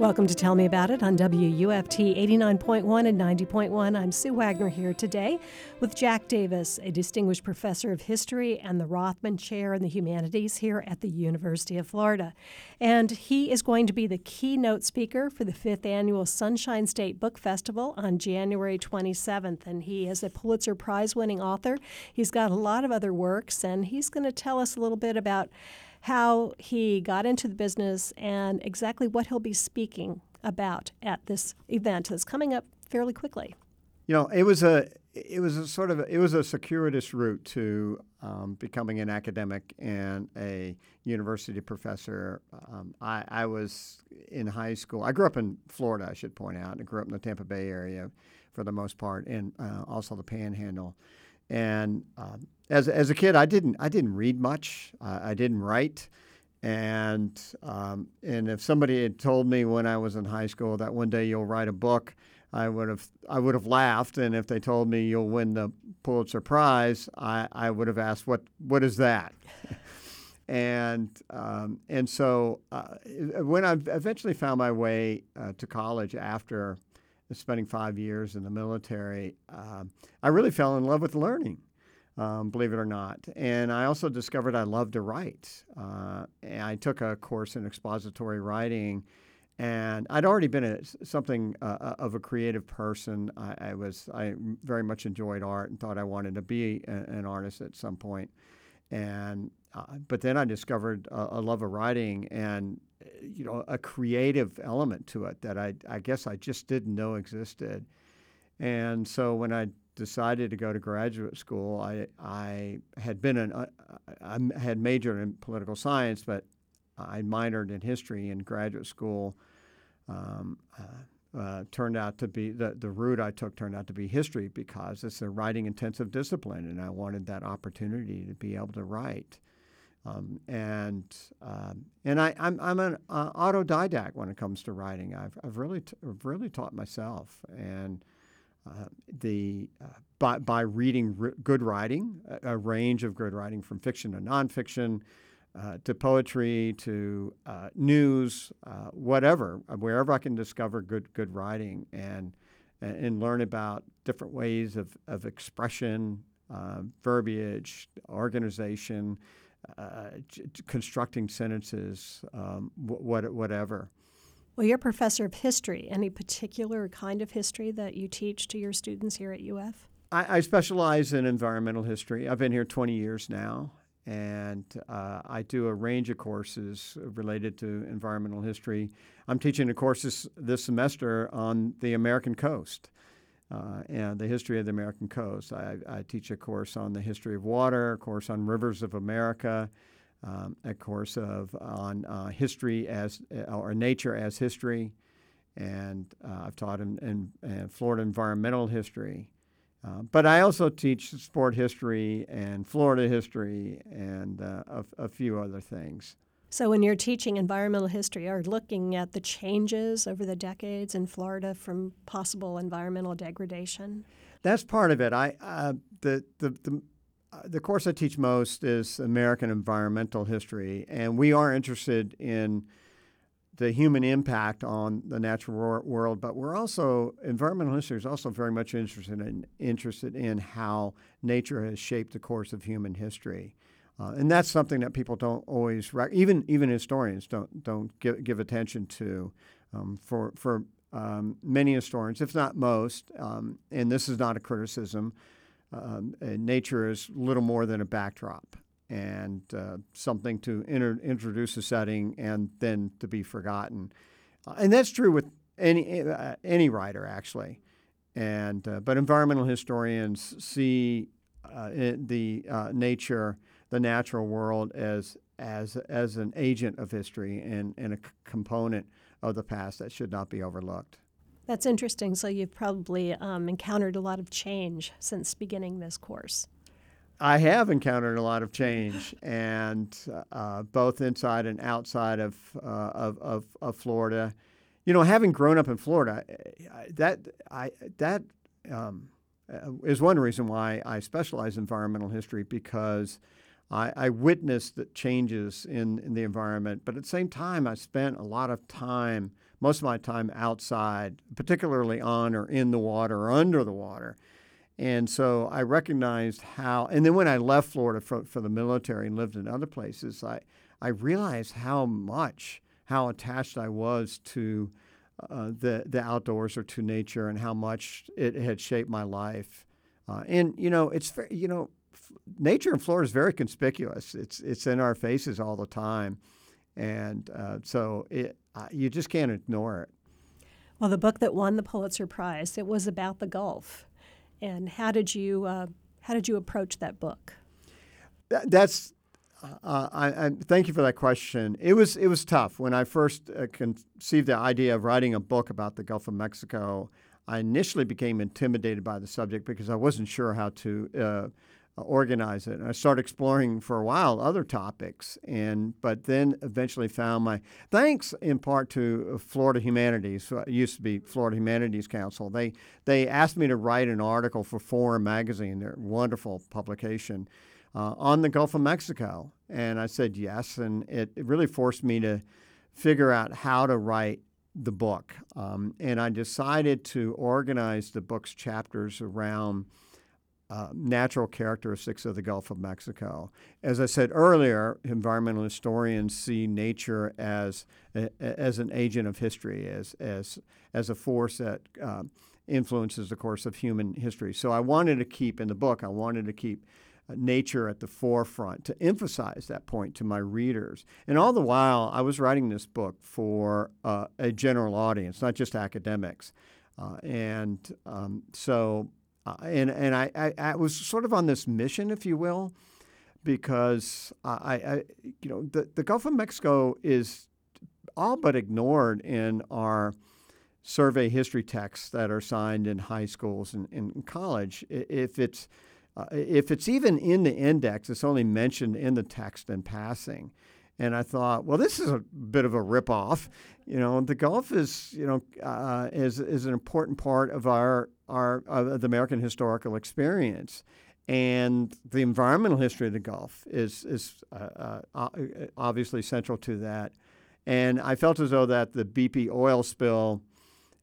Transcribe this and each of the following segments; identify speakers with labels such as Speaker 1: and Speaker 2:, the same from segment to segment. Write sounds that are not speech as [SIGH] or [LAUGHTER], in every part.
Speaker 1: Welcome to Tell Me About It on WUFT 89.1 and 90.1. I'm Sue Wagner here today with Jack Davis, a distinguished professor of history and the Rothman Chair in the Humanities here at the University of Florida. And he is going to be the keynote speaker for the fifth annual Sunshine State Book Festival on January 27th. And he is a Pulitzer Prize winning author. He's got a lot of other works, and he's going to tell us a little bit about how he got into the business and exactly what he'll be speaking about at this event that's coming up fairly quickly.
Speaker 2: You know, it was a it was a sort of a, it was a circuitous route to um, becoming an academic and a university professor. Um, I, I, was in high school. I grew up in Florida, I should point out. I grew up in the Tampa Bay area for the most part, and uh, also the Panhandle. And um, as as a kid, I didn't I didn't read much. Uh, I didn't write, and um, and if somebody had told me when I was in high school that one day you'll write a book, I would have I would have laughed. And if they told me you'll win the Pulitzer Prize, I, I would have asked what what is that. [LAUGHS] and um, and so uh, when I eventually found my way uh, to college after spending five years in the military, uh, I really fell in love with learning um, believe it or not. And I also discovered I love to write. Uh, I took a course in expository writing, and I'd already been a, something uh, uh, of a creative person. I, I, was I very much enjoyed art and thought I wanted to be a, an artist at some point. And uh, but then I discovered a, a love of writing and you know a creative element to it that I I guess I just didn't know existed. And so when I decided to go to graduate school, I I had been an uh, I had majored in political science, but I minored in history in graduate school. Um, uh, uh, turned out to be the the route I took turned out to be history because it's a writing intensive discipline, and I wanted that opportunity to be able to write. Um, and um, and I, I'm, I'm an uh, autodidact when it comes to writing. I've, I've really t- really taught myself, and uh, the uh, by, by reading r- good writing, a, a, range of good writing from fiction to nonfiction, uh, to poetry to uh, news, uh, whatever, wherever I can discover good good writing and and learn about different ways of, of expression, verbiage, organization, constructing sentences, um, wh- whatever.
Speaker 1: Well, you're a professor of history. Any particular kind of history that you teach to your students here at UF?
Speaker 2: I, I specialize in environmental history. I've been here 20 years now, and uh, I do a range of courses related to environmental history. I'm teaching a course this, this semester on the American coast. Uh, and the history of the American coast. I, I, teach a course on the history of water, a course on rivers of America, um, a course of on uh, history as or nature as history, and uh, I've taught in, in, Florida environmental history. Uh, but I also teach sport history and Florida history and uh, a, a few other things.
Speaker 1: So, when you're teaching environmental history, are looking at the changes over the decades in Florida from possible environmental degradation?
Speaker 2: That's part of it. I uh, the, the the the course I teach most is American environmental history, and we are interested in the human impact on the natural world. But we're also environmental history is also very much interested in interested in how nature has shaped the course of human history, uh, and that's something that people don't always even even historians don't don't give, give attention to. Um, for for um, many historians, if not most, um, and this is not a criticism um, nature is little more than a backdrop and uh, something to inter- introduce a setting and then to be forgotten. Uh, and that's true with any uh, any writer actually. And uh, but environmental historians see uh, the uh, nature, the natural world as as as an agent of history and, and a c- component of the past that should not be overlooked.
Speaker 1: That's interesting. So you've probably um, encountered a lot of change since beginning this course.
Speaker 2: I have encountered a lot of change, [LAUGHS] and uh, both inside and outside of, uh, of, of, of Florida. You know, having grown up in Florida, that I that um, is one reason why I specialize in environmental history because I, I witnessed the changes in, in the environment. But at the same time, I spent a lot of time most of my time outside, particularly on or in the water or under the water. And so I recognized how, and then when I left Florida for, for the military and lived in other places, I, I realized how much, how attached I was to uh, the, the outdoors or to nature and how much it had shaped my life. Uh, and, you know, it's, you know, nature in Florida is very conspicuous. It's, it's in our faces all the time. And uh, so it, you just can't ignore it.
Speaker 1: Well, the book that won the Pulitzer Prize, it was about the Gulf and how did you uh, how did you approach that book?
Speaker 2: That, that's uh, I, I, thank you for that question. It was it was tough when I first uh, conceived the idea of writing a book about the Gulf of Mexico. I initially became intimidated by the subject because I wasn't sure how to uh, uh, organize it. And I started exploring for a while other topics, and but then eventually found my thanks in part to Florida Humanities. It used to be Florida Humanities Council. They they asked me to write an article for Forum magazine, their wonderful publication, uh, on the Gulf of Mexico, and I said yes, and it, it really forced me to figure out how to write the book. Um, and I decided to organize the book's chapters around uh, natural characteristics of the Gulf of Mexico. As I said earlier, environmental historians see nature as as an agent of history, as as as a force that uh, influences the course of human history. So I wanted to keep in the book. I wanted to keep uh, nature at the forefront to emphasize that point to my readers. And all the while, I was writing this book for uh, a general audience, not just academics. Uh, and um, so uh, and and I, I, I, was sort of on this mission, if you will, because I, I you know the, the Gulf of Mexico is all but ignored in our survey history texts that are signed in high schools and in college. If it's uh, if it's even in the index, it's only mentioned in the text in passing. And I thought, well, this is a bit of a ripoff. You know, the Gulf is, you know, uh, is is an important part of our our of the American historical experience, and the environmental history of the Gulf is is uh, uh, obviously central to that. And I felt as though that the BP oil spill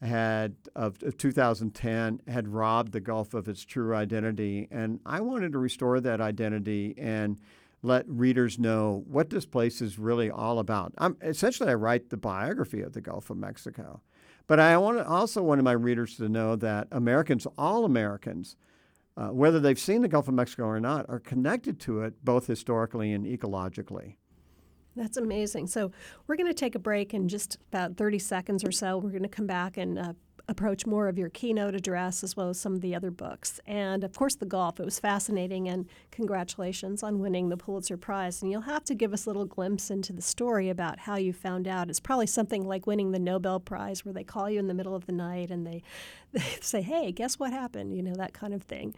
Speaker 2: had of 2010 had robbed the Gulf of its true identity, and I wanted to restore that identity and let readers know what this place is really all about. I'm, essentially, I write the biography of the Gulf of Mexico. But I want also wanted my readers to know that Americans, all Americans, uh, whether they've seen the Gulf of Mexico or not, are connected to it both historically and ecologically.
Speaker 1: That's amazing. So, we're going to take a break in just about 30 seconds or so. We're going to come back and uh, approach more of your keynote address as well as some of the other books. And of course, the Gulf. It was fascinating, and congratulations on winning the Pulitzer Prize. And you'll have to give us a little glimpse into the story about how you found out. It's probably something like winning the Nobel Prize, where they call you in the middle of the night and they, [LAUGHS] they say, hey, guess what happened? You know, that kind of thing.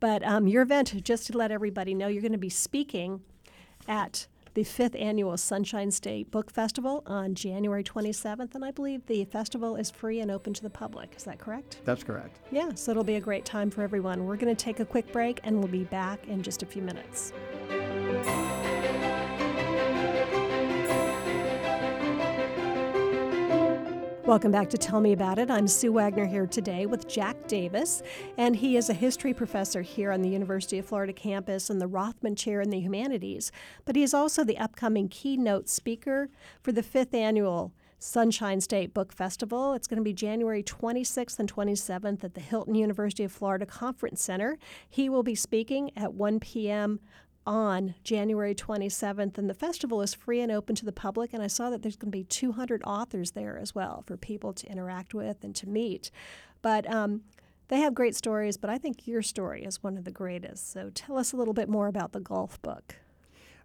Speaker 1: But um, your event, just to let everybody know, you're going to be speaking at the fifth annual Sunshine State Book Festival on January 27th, and I believe the festival is free and open to the public. Is that correct?
Speaker 2: That's correct.
Speaker 1: Yeah, so it'll be a great time for everyone. We're going to take a quick break, and we'll be back in just a few minutes. Welcome back to Tell Me About It. I'm Sue Wagner here today with Jack Davis, and he is a history professor here on the University of Florida campus in the Rothman Chair in the Humanities. But he is also the upcoming keynote speaker for the fifth annual Sunshine State Book Festival. It's going to be January 26th and 27th at the Hilton University of Florida Conference Center. He will be speaking at 1 p.m on January 27th, and the festival is free and open to the public. And I saw that there's going to be 200 authors there as well for people to interact with and to meet. But um, they have great stories, but I think your story is one of the greatest. So tell us a little bit more about the Gulf book.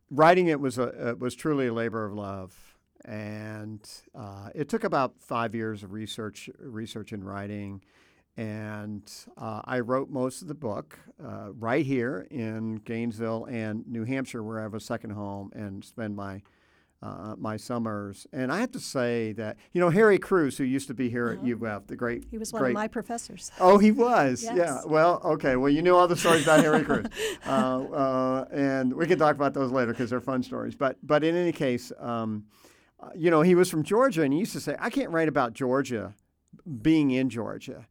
Speaker 2: Writing it was a was truly a labor of love, and uh, it took about five years of research, research and writing. And uh, I wrote most of the book uh, right here in Gainesville and New Hampshire, where I have a second home and spend my uh, my summers. And I have to say that you know Harry Crews, who used to be here uh-huh. at UF, the great
Speaker 1: he was one
Speaker 2: great,
Speaker 1: of my professors.
Speaker 2: Oh, he was.
Speaker 1: yes.
Speaker 2: Yeah. Well, okay. Well, you knew all the stories about Harry Crews, [LAUGHS] uh, uh, and we can talk about those later because they're fun stories. But but in any case. Um, uh, you know, he was from Georgia, and he used to say, "I can't write about Georgia, being in Georgia,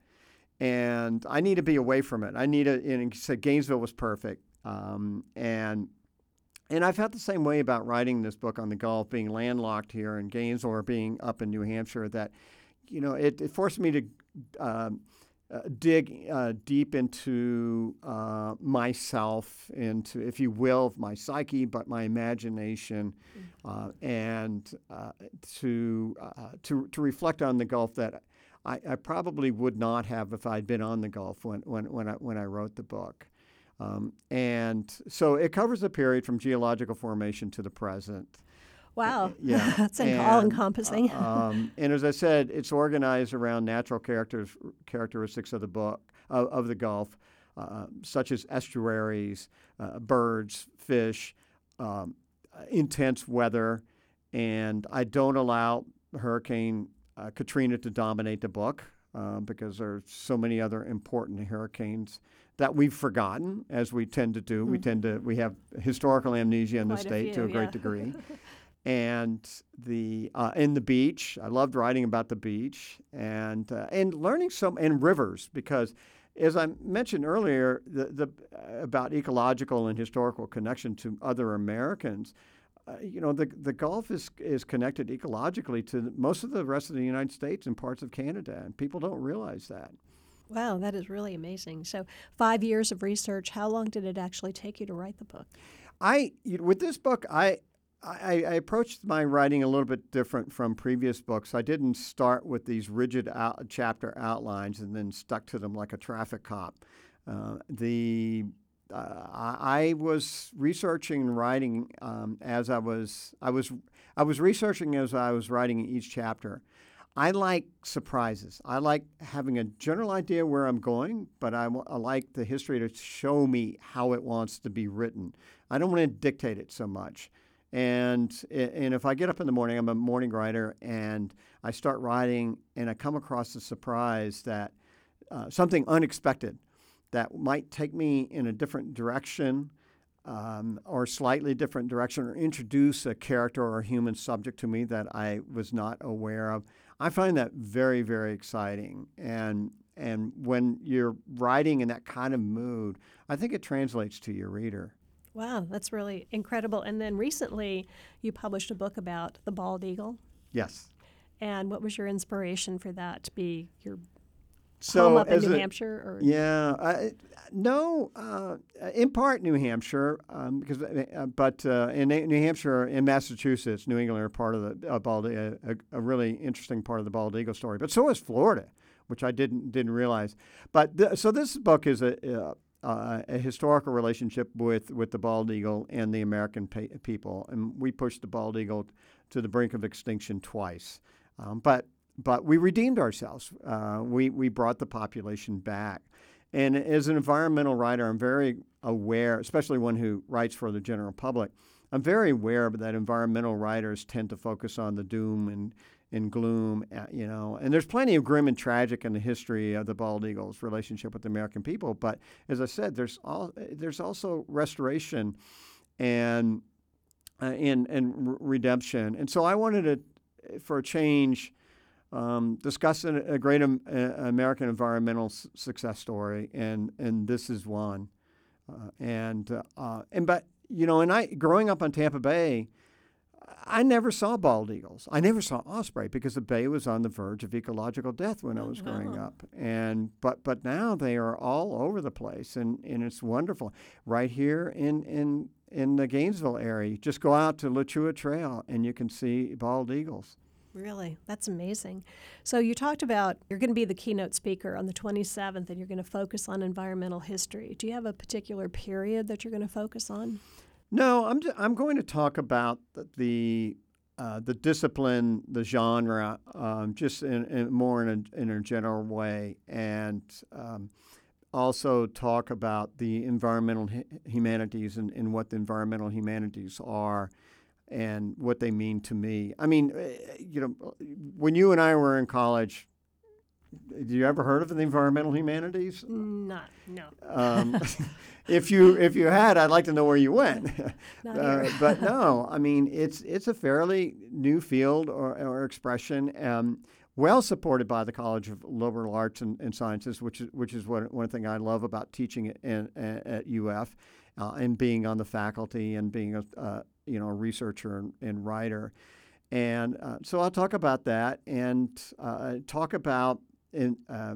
Speaker 2: and I need to be away from it. I need to. And he said Gainesville was perfect, um, and and I've felt the same way about writing this book on the Gulf, being landlocked here in Gainesville or being up in New Hampshire. That, you know, it, it forced me to. Um, uh, dig uh, deep into uh, myself, into, if you will, my psyche, but my imagination, mm-hmm. and uh, to, uh, to, to reflect on the Gulf that I, I, probably would not have if I'd been on the Gulf when, when, when, I, when I wrote the book. Um, and so it covers a period from geological formation to the present.
Speaker 1: Wow. [LAUGHS] Yeah. That's all encompassing.
Speaker 2: Uh, um, and as I said, it's organized around natural characters, characteristics of the book, of, of the Gulf, uh, such as estuaries, uh, birds, fish, um, intense weather. And I don't allow Hurricane uh, Katrina to dominate the book uh, because there are so many other important hurricanes that we've forgotten, as we tend to do. Mm-hmm. We tend to, we have historical amnesia in
Speaker 1: Quite
Speaker 2: the state
Speaker 1: few,
Speaker 2: to a great
Speaker 1: yeah.
Speaker 2: degree. [LAUGHS] and the uh, in the beach. I loved writing about the beach and uh, and learning some and rivers because, as I mentioned earlier, the, the uh, about ecological and historical connection to other Americans. Uh, you know, the the Gulf is is connected ecologically to most of the rest of the United States and parts of Canada, and people don't realize that.
Speaker 1: Wow, that is really amazing. So, five years of research. How long did it actually take you to write the book?
Speaker 2: I with this book, I I, I, approached my writing a little bit different from previous books. I didn't start with these rigid out, chapter outlines and then stuck to them like a traffic cop. Uh, the uh, I was researching and writing um, as I was I was I was researching as I was writing each chapter. I like surprises. I like having a general idea where I'm going, but I, I like the history to show me how it wants to be written. I don't want to dictate it so much. And and if I get up in the morning, I'm a morning writer, and I start writing, and I come across a surprise that uh, something unexpected that might take me in a different direction, um, or slightly different direction, or introduce a character or a human subject to me that I was not aware of. I find that very very exciting, and and when you're writing in that kind of mood, I think it translates to your reader.
Speaker 1: Wow, that's really incredible. And then recently, you published a book about the bald eagle.
Speaker 2: Yes.
Speaker 1: And what was your inspiration for that to be your
Speaker 2: so
Speaker 1: home up in New
Speaker 2: a,
Speaker 1: Hampshire? Or?
Speaker 2: Yeah, uh, no, uh, in part New Hampshire, um, because uh, but uh, in New Hampshire, in Massachusetts, New England are part of the bald, a, a, really interesting part of the bald eagle story. But so is Florida, which I didn't didn't realize. But th- so this book is a uh, uh, a historical relationship with, with the bald eagle and the American people. And we pushed the bald eagle to the brink of extinction twice. Um, but, but we redeemed ourselves. Uh, we, we brought the population back. And as an environmental writer, I'm very aware, especially one who writes for the general public, I'm very aware that environmental writers tend to focus on the doom and, and gloom, uh, you know. And there's plenty of grim and tragic in the history of the bald eagle's relationship with the American people. But as I said, there's all there's also restoration and uh, and and redemption. And so I wanted to, for a change, um, discuss a, a great um, uh, American environmental s- success story, and and this is one. Uh, and uh, and but you know, and I growing up on Tampa Bay I never saw bald eagles. I never saw osprey because the bay was on the verge of ecological death when I was growing up. And but but now they are all over the place, and, and it's wonderful. Right here in in in the Gainesville area, just go out to La Chua Trail and you can see bald eagles.
Speaker 1: Really, that's amazing. So you talked about you're going to be the keynote speaker on the 27th, and you're going to focus on environmental history. Do you have a particular period that you're going to focus on?
Speaker 2: No, I'm I'm going to talk about the uh, the discipline, the genre, um, just in, in, more in a, in a general way, and um, also talk about the environmental humanities and, and, what the environmental humanities are and what they mean to me. I mean, eh, you know, when you and I were in college, do you ever heard of the environmental humanities?
Speaker 1: Not, no.
Speaker 2: Um, [LAUGHS] [LAUGHS] if you if you had, I'd like to know where you went.
Speaker 1: Not [LAUGHS]
Speaker 2: Uh, but no, I mean it's it's a fairly new field or, or expression, um, well supported by the College of Liberal Arts and, and Sciences, which is which is what, one thing I love about teaching at, in, at UF, uh, and being on the faculty and being a uh, you know a researcher and, and writer, and uh, so I'll talk about that and uh, talk about in. Uh,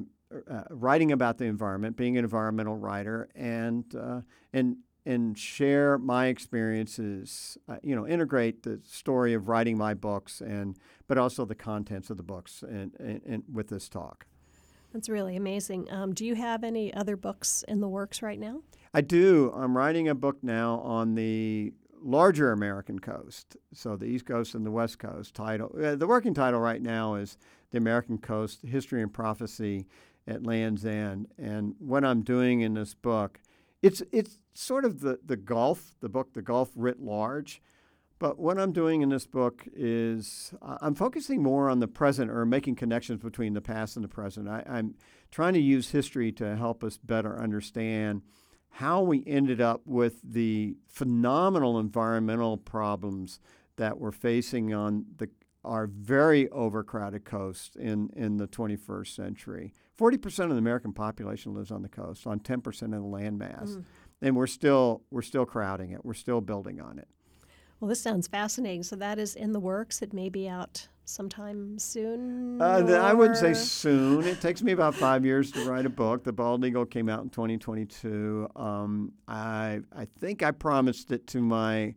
Speaker 2: uh, writing about the environment, being an environmental writer, and uh, and and share my experiences. Uh, you know, integrate the story of writing my books and but also the contents of the books and, and, and with this talk.
Speaker 1: That's really amazing. Um, do you have any other books in the works right now?
Speaker 2: I do. I'm writing a book now on the larger American coast, so the East Coast and the West Coast. Title uh, the working title right now is "The American Coast: History and Prophecy at Land's End." And what I'm doing in this book, it's it's sort of the the Gulf, the book, the Gulf writ large. But what I'm doing in this book is I'm focusing more on the present or making connections between the past and the present. I, I'm trying to use history to help us better understand how we ended up with the phenomenal environmental problems that we're facing on the our very overcrowded coast in, in the 21st century. 40% of the American population lives on the coast, on 10% of the land mass. Mm. And we're still we're still crowding it. We're still building on it.
Speaker 1: Well, this sounds fascinating. So that is in the works. It may be out sometime soon.
Speaker 2: Uh, th- I wouldn't say soon. It takes me about five years to write a book. The Bald Eagle came out in 2022. Um, I I think I promised it to my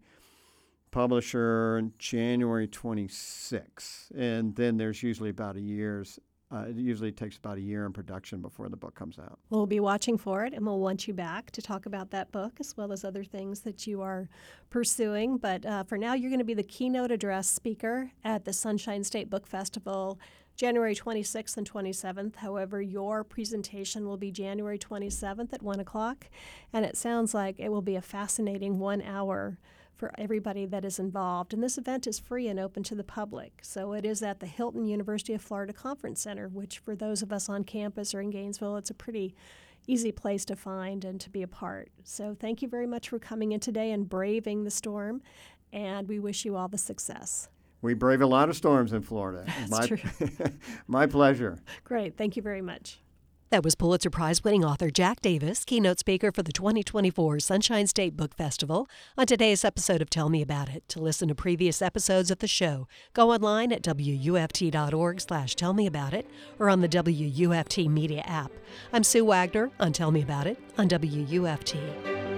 Speaker 2: publisher in January 26, and then there's usually about a year's. Uh, it usually takes about a year in production before the book comes out.
Speaker 1: We'll be watching for it and we'll want you back to talk about that book as well as other things that you are pursuing. But uh, for now, you're going to be the keynote address speaker at the Sunshine State Book Festival January 26th and 27th. However, your presentation will be January 27th at 1 o'clock. And it sounds like it will be a fascinating one hour for everybody that is involved. And this event is free and open to the public. So it is at the Hilton University of Florida Conference Center, which for those of us on campus or in Gainesville, it's a pretty easy place to find and to be a part. So thank you very much for coming in today and braving the storm. And we wish you all the success.
Speaker 2: We brave a lot of storms in Florida.
Speaker 1: That's
Speaker 2: my,
Speaker 1: true. [LAUGHS]
Speaker 2: my pleasure.
Speaker 1: Great. Thank you very much.
Speaker 3: That was Pulitzer Prize winning author Jack Davis, keynote speaker for the 2024 Sunshine State Book Festival, on today's episode of Tell Me About It. To listen to previous episodes of the show, go online at wuft.org slash tell me about it or on the WUFT media app. I'm Sue Wagner on Tell Me About It on WUFT.